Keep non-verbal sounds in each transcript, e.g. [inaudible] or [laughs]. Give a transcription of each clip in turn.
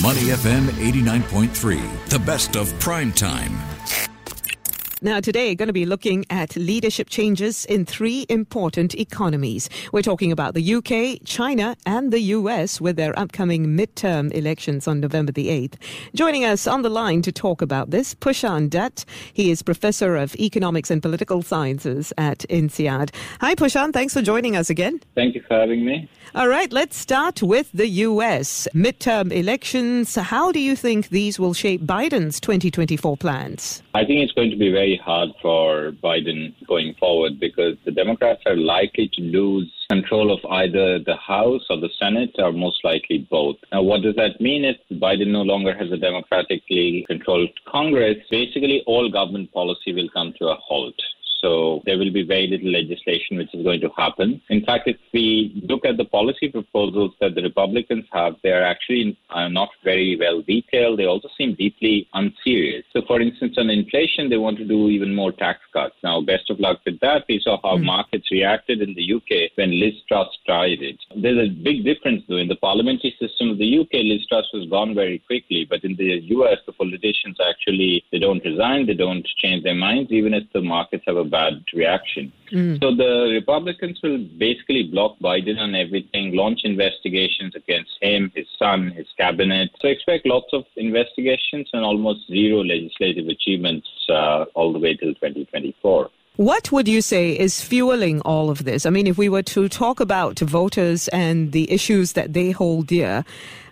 Money FM 89.3, the best of prime time. Now, today, going to be looking at leadership changes in three important economies. We're talking about the UK, China, and the US with their upcoming midterm elections on November the 8th. Joining us on the line to talk about this, Pushan Dutt. He is Professor of Economics and Political Sciences at INSEAD. Hi, Pushan. Thanks for joining us again. Thank you for having me. All right, let's start with the US. Midterm elections. How do you think these will shape Biden's 2024 plans? I think it's going to be very hard for Biden going forward because the Democrats are likely to lose control of either the House or the Senate, or most likely both. Now, what does that mean? If Biden no longer has a democratically controlled Congress, basically all government policy will come to a halt. So there will be very little legislation which is going to happen. In fact, if we look at the policy proposals that the Republicans have, they are actually not very well detailed. They also seem deeply unserious. So, for instance, on inflation, they want to do even more tax cuts. Now, best of luck with that. We saw how mm. markets reacted in the UK when Liz Truss tried it. There's a big difference, though. In the parliamentary system of the UK, Liz Truss was gone very quickly. But in the US, the politicians actually, they don't resign, they don't change their minds, even if the markets have a bad reaction. Mm. So the Republicans will basically block Biden on everything, launch investigations against him, his son, his cabinet. So expect lots of investigations and almost zero legislative achievements uh, all the way till 2024. What would you say is fueling all of this? I mean, if we were to talk about voters and the issues that they hold dear,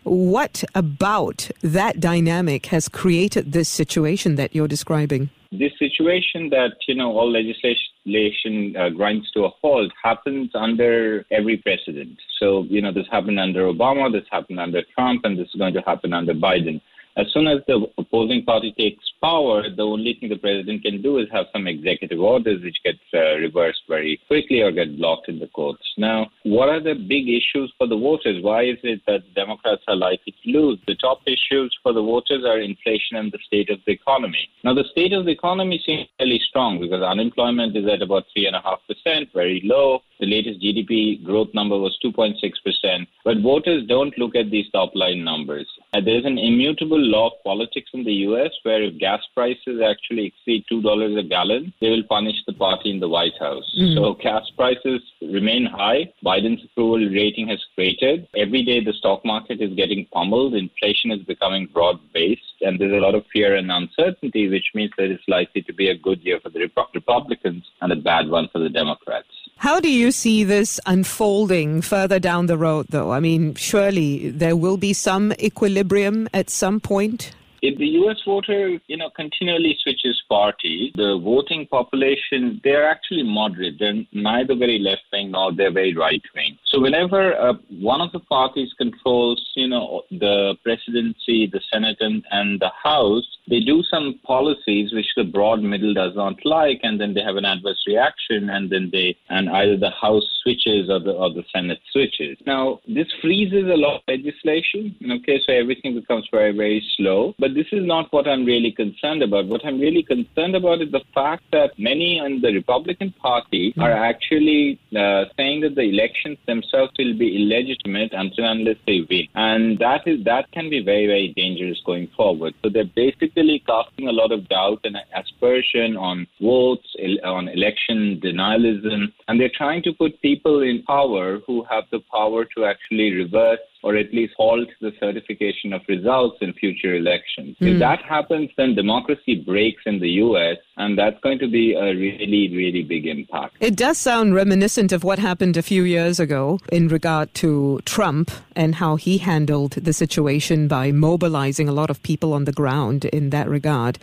what about that dynamic has created this situation that you're describing? This situation that, you know, all legislation uh, grinds to a halt happens under every president. So, you know, this happened under Obama, this happened under Trump, and this is going to happen under Biden. As soon as the opposing party takes power, the only thing the president can do is have some executive orders which get uh, reversed very quickly or get blocked in the courts. Now, what are the big issues for the voters? Why is it that Democrats are likely to lose? The top issues for the voters are inflation and the state of the economy. Now, the state of the economy seems fairly strong because unemployment is at about 3.5%, very low. The latest GDP growth number was 2.6%. But voters don't look at these top line numbers. Uh, there's an immutable law of politics in the US where if gas prices actually exceed $2 a gallon, they will punish the party in the White House. Mm. So gas prices remain high. Biden's approval rating has cratered. Every day the stock market is getting pummeled. Inflation is becoming broad based. And there's a lot of fear and uncertainty, which means that it's likely to be a good year for the Republicans and a bad one for the Democrats. How do you see this unfolding further down the road, though? I mean, surely there will be some equilibrium at some point. If the U.S. voter, you know, continually switches parties, the voting population, they're actually moderate. They're neither very left wing nor they're very right wing. So whenever uh, one of the parties controls, you know, the presidency, the Senate, and, and the House, they do some policies which the broad middle does not like, and then they have an adverse reaction, and then they and either the House switches or the or the Senate switches. Now this freezes a lot of legislation. Okay, so everything becomes very very slow. But this is not what I'm really concerned about. What I'm really concerned about is the fact that many in the Republican Party are actually uh, saying that the elections themselves will be illegitimate until unless they win, and that is that can be very very dangerous going forward. So they're basically casting a lot of doubt and aspersion on votes, on election denialism, and they're trying to put people in power who have the power to actually reverse or at least halt the certification of results in future elections. Mm. If hmm. that happens, then democracy breaks in the US, and that's going to be a really, really big impact. It does sound reminiscent of what happened a few years ago in regard to Trump and how he handled the situation by mobilizing a lot of people on the ground in that regard.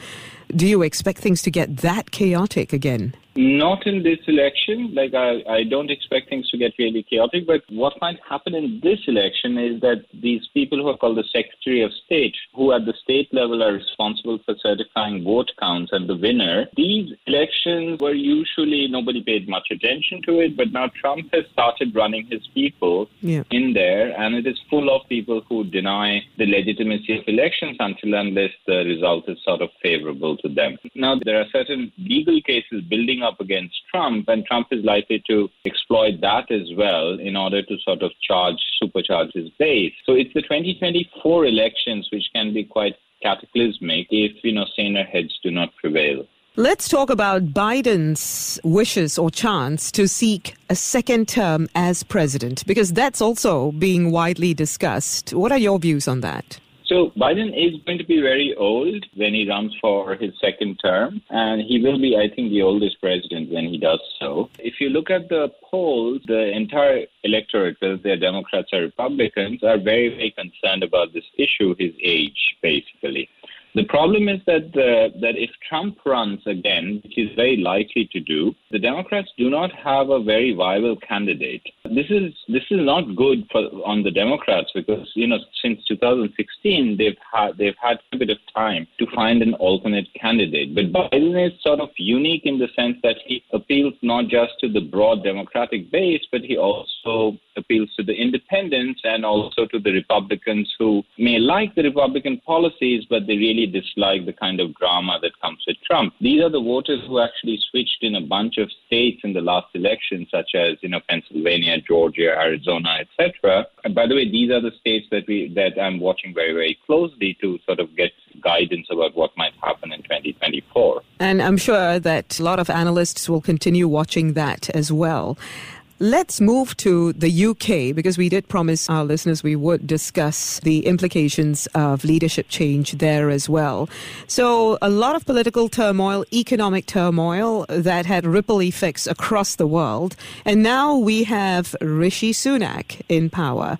Do you expect things to get that chaotic again? Not in this election. Like, I, I don't expect things to get really chaotic. But what might happen in this election is that these people who are called the Secretary of State, who at the state level are responsible for certifying vote counts, and the winner these elections were usually nobody paid much attention to it, but now Trump has started running his people yeah. in there, and it is full of people who deny the legitimacy of elections until unless the result is sort of favorable them. Now, there are certain legal cases building up against Trump, and Trump is likely to exploit that as well in order to sort of charge, supercharge his base. So it's the 2024 elections which can be quite cataclysmic if, you know, saner heads do not prevail. Let's talk about Biden's wishes or chance to seek a second term as president, because that's also being widely discussed. What are your views on that? So Biden is going to be very old when he runs for his second term, and he will be, I think, the oldest president when he does so. If you look at the polls, the entire electorate, whether they're Democrats or Republicans, are very, very concerned about this issue, his age, basically. The problem is that uh, that if Trump runs again, which is very likely to do, the Democrats do not have a very viable candidate. This is this is not good for on the Democrats because you know since 2016 they've had they've had a bit of time to find an alternate candidate. But Biden is sort of unique in the sense that he appeals not just to the broad Democratic base, but he also appeals to the independents and also to the Republicans who may like the Republican policies, but they really dislike the kind of drama that comes with Trump. These are the voters who actually switched in a bunch of states in the last election, such as you know Pennsylvania, Georgia, Arizona, etc. By the way, these are the states that we that I'm watching very very closely to sort of get guidance about what might happen in 2024. And I'm sure that a lot of analysts will continue watching that as well. Let's move to the UK because we did promise our listeners we would discuss the implications of leadership change there as well. So, a lot of political turmoil, economic turmoil that had ripple effects across the world. And now we have Rishi Sunak in power.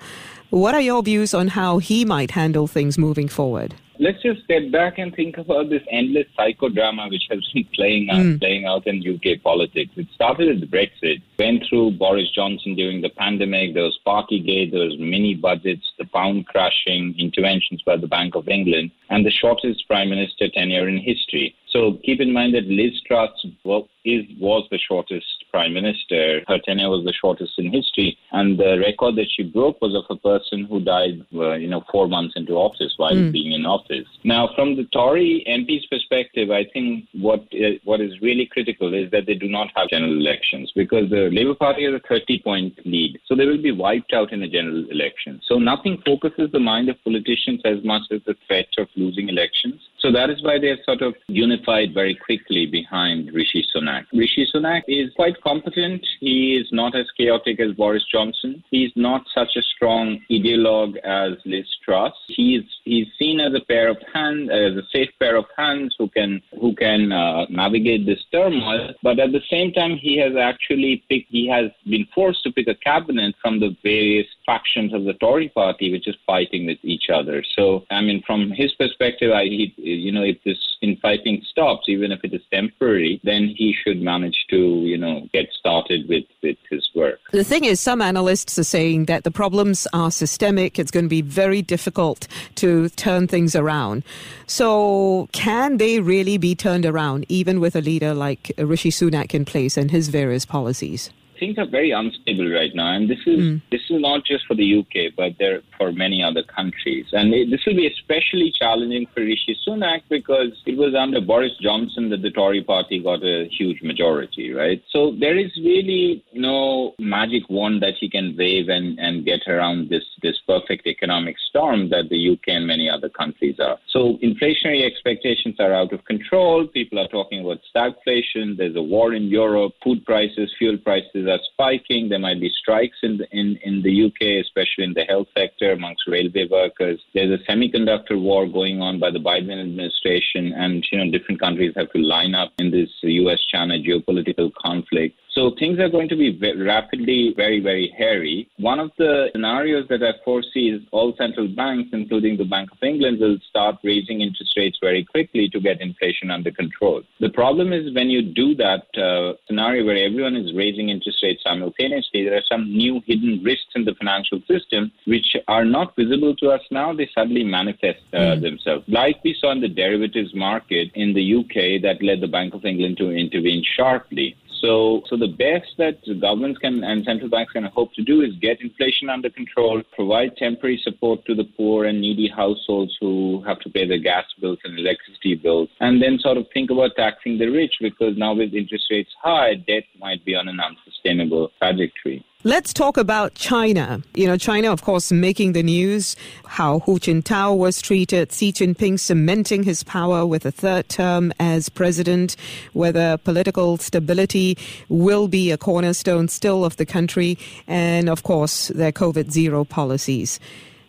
What are your views on how he might handle things moving forward? Let's just step back and think about this endless psychodrama which has been [laughs] playing out, mm. playing out in UK politics. It started with Brexit, went through Boris Johnson during the pandemic. There was Partygate, there was mini budgets, the pound crashing, interventions by the Bank of England, and the shortest prime minister tenure in history. So keep in mind that Liz Truss well, is, was the shortest prime minister. Her tenure was the shortest in history, and the record that she broke was of a person who died, uh, you know, four months into office while mm. being in office. Now, from the Tory MP's perspective, I think what uh, what is really critical is that they do not have general elections because the Labour Party has a 30-point lead, so they will be wiped out in a general election. So nothing focuses the mind of politicians as much as the threat of losing elections. So that is why they have sort of unified very quickly behind Rishi Sunak. Rishi Sunak is quite competent. He is not as chaotic as Boris Johnson. He's not such a strong ideologue as Liz Truss. He's he's seen as a pair of hands, as a safe pair of hands who can who can uh, navigate this turmoil. But at the same time, he has actually picked. He has been forced to pick a cabinet from the various factions of the Tory party, which is fighting with each other. So I mean, from his perspective, I he, you know, if this infighting stops, even if it is temporary, then he should manage to, you know, get started with, with his work. The thing is, some analysts are saying that the problems are systemic. It's going to be very difficult to turn things around. So, can they really be turned around, even with a leader like Rishi Sunak in place and his various policies? Things are very unstable right now, and this is mm. this is not just for the UK, but there for many other countries. And it, this will be especially challenging for Rishi Sunak because it was under Boris Johnson that the Tory Party got a huge majority, right? So there is really no magic wand that he can wave and, and get around this this perfect economic storm that the UK and many other countries are. So inflationary expectations are out of control. People are talking about stagflation. There's a war in Europe. Food prices, fuel prices are spiking. There might be strikes in the, in, in the UK, especially in the health sector amongst railway workers. There's a semiconductor war going on by the Biden administration, and you know different countries have to line up in this U.S.-China geopolitical conflict. So things are going to be rapidly very, very hairy. One of the scenarios that I foresee is all central banks, including the Bank of England, will start raising interest rates very quickly to get inflation under control. The problem is when you do that uh, scenario where everyone is raising interest rates simultaneously, there are some new hidden risks in the financial system which are not visible to us now. They suddenly manifest uh, mm. themselves, like we saw in the derivatives market in the UK that led the Bank of England to intervene sharply. So, so the best that governments can and central banks can hope to do is get inflation under control, provide temporary support to the poor and needy households who have to pay their gas bills and electricity bills, and then sort of think about taxing the rich because now with interest rates high, debt might be on an unsustainable trajectory. Let's talk about China. You know, China, of course, making the news, how Hu Jintao was treated, Xi Jinping cementing his power with a third term as president, whether political stability will be a cornerstone still of the country, and of course, their COVID zero policies.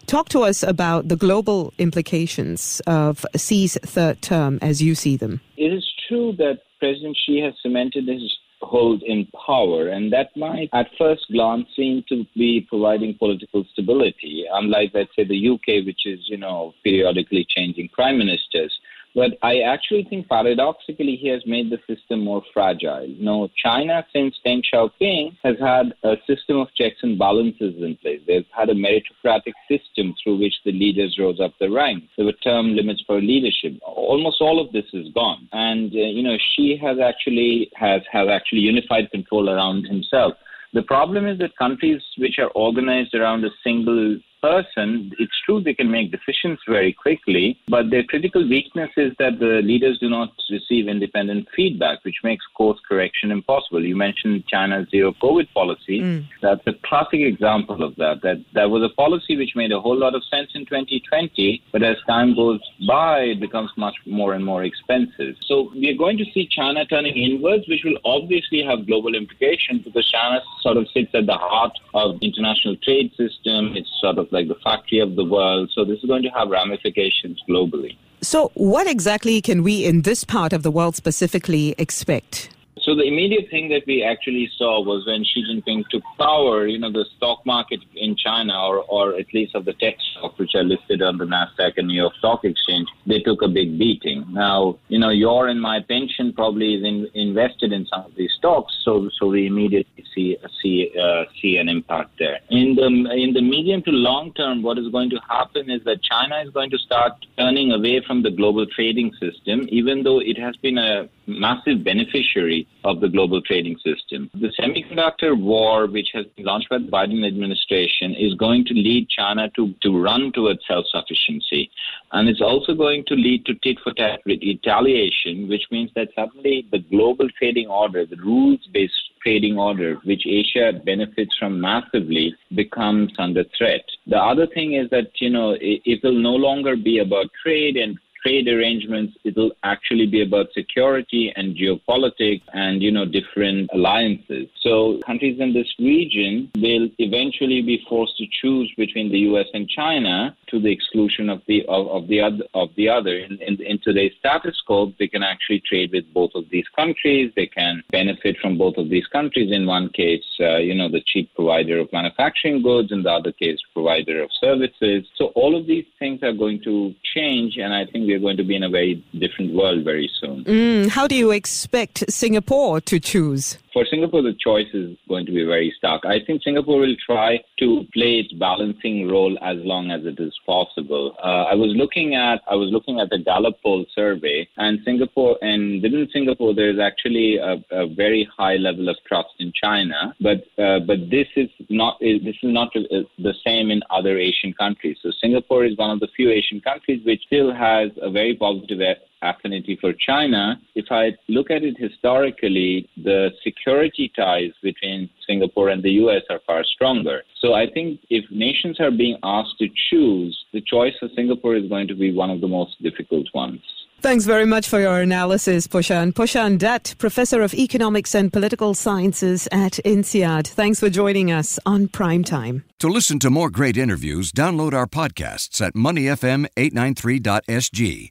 Talk to us about the global implications of Xi's third term as you see them. It is true that President Xi has cemented his hold in power. And that might, at first glance, seem to be providing political stability, unlike, let's say, the UK, which is, you know, periodically changing prime ministers. But I actually think paradoxically he has made the system more fragile. You know, China since Deng Xiaoping has had a system of checks and balances in place. They've had a meritocratic system through which the leaders rose up the ranks. There were term limits for leadership. Almost all of this is gone. And uh, you know, Xi has actually has have actually unified control around himself. The problem is that countries which are organized around a single person, it's true they can make decisions very quickly, but their critical weakness is that the leaders do not receive independent feedback, which makes course correction impossible. You mentioned China's zero COVID policy. Mm. That's a classic example of that. That that was a policy which made a whole lot of sense in 2020, but as time goes by, it becomes much more and more expensive. So we are going to see China turning inwards, which will obviously have global implications because China sort of sits at the heart of the international trade system. It's sort of like the factory of the world. So this is going to have ramifications globally. So, what exactly can we in this part of the world specifically expect? So the immediate thing that we actually saw was when Xi Jinping took power, you know, the stock market in China, or, or at least of the tech stocks which are listed on the Nasdaq and New York Stock Exchange, they took a big beating. Now, you know, your and my pension probably is in, invested in some of these stocks, so so we immediately see see uh, see an impact there. In the in the medium to long term, what is going to happen is that China is going to start turning away from the global trading system, even though it has been a massive beneficiary of the global trading system. The semiconductor war, which has been launched by the Biden administration, is going to lead China to, to run towards self sufficiency. And it's also going to lead to tit for tat retaliation, which means that suddenly the global trading order, the rules based trading order, which Asia benefits from massively, becomes under threat. The other thing is that, you know, it, it will no longer be about trade and trade arrangements, it'll actually be about security and geopolitics and, you know, different alliances. So countries in this region will eventually be forced to choose between the US and China to the exclusion of the of, of the other of the other. In, in, in today's status quo, they can actually trade with both of these countries. They can benefit from both of these countries. In one case, uh, you know, the cheap provider of manufacturing goods, in the other case, provider of services. So all of these things are going to change, and I think we're going to be in a very different world very soon. Mm, how do you expect Singapore to choose? For Singapore, the choice is going to be very stark. I think Singapore will try to play its balancing role as long as it is possible. Uh, I was looking at I was looking at the Gallup poll survey, and Singapore and within Singapore there is actually a, a very high level of trust in China, but uh, but this is not this is not the same in other Asian countries. So Singapore is one of the few Asian countries which still has a very positive affinity for China. If I look at it historically, the security ties between Singapore and the US are far stronger. So I think if nations are being asked to choose, the choice for Singapore is going to be one of the most difficult ones. Thanks very much for your analysis, Pushan. Pushan Dutt, Professor of Economics and Political Sciences at INSEAD. Thanks for joining us on Prime Time. To listen to more great interviews, download our podcasts at moneyfm893.sg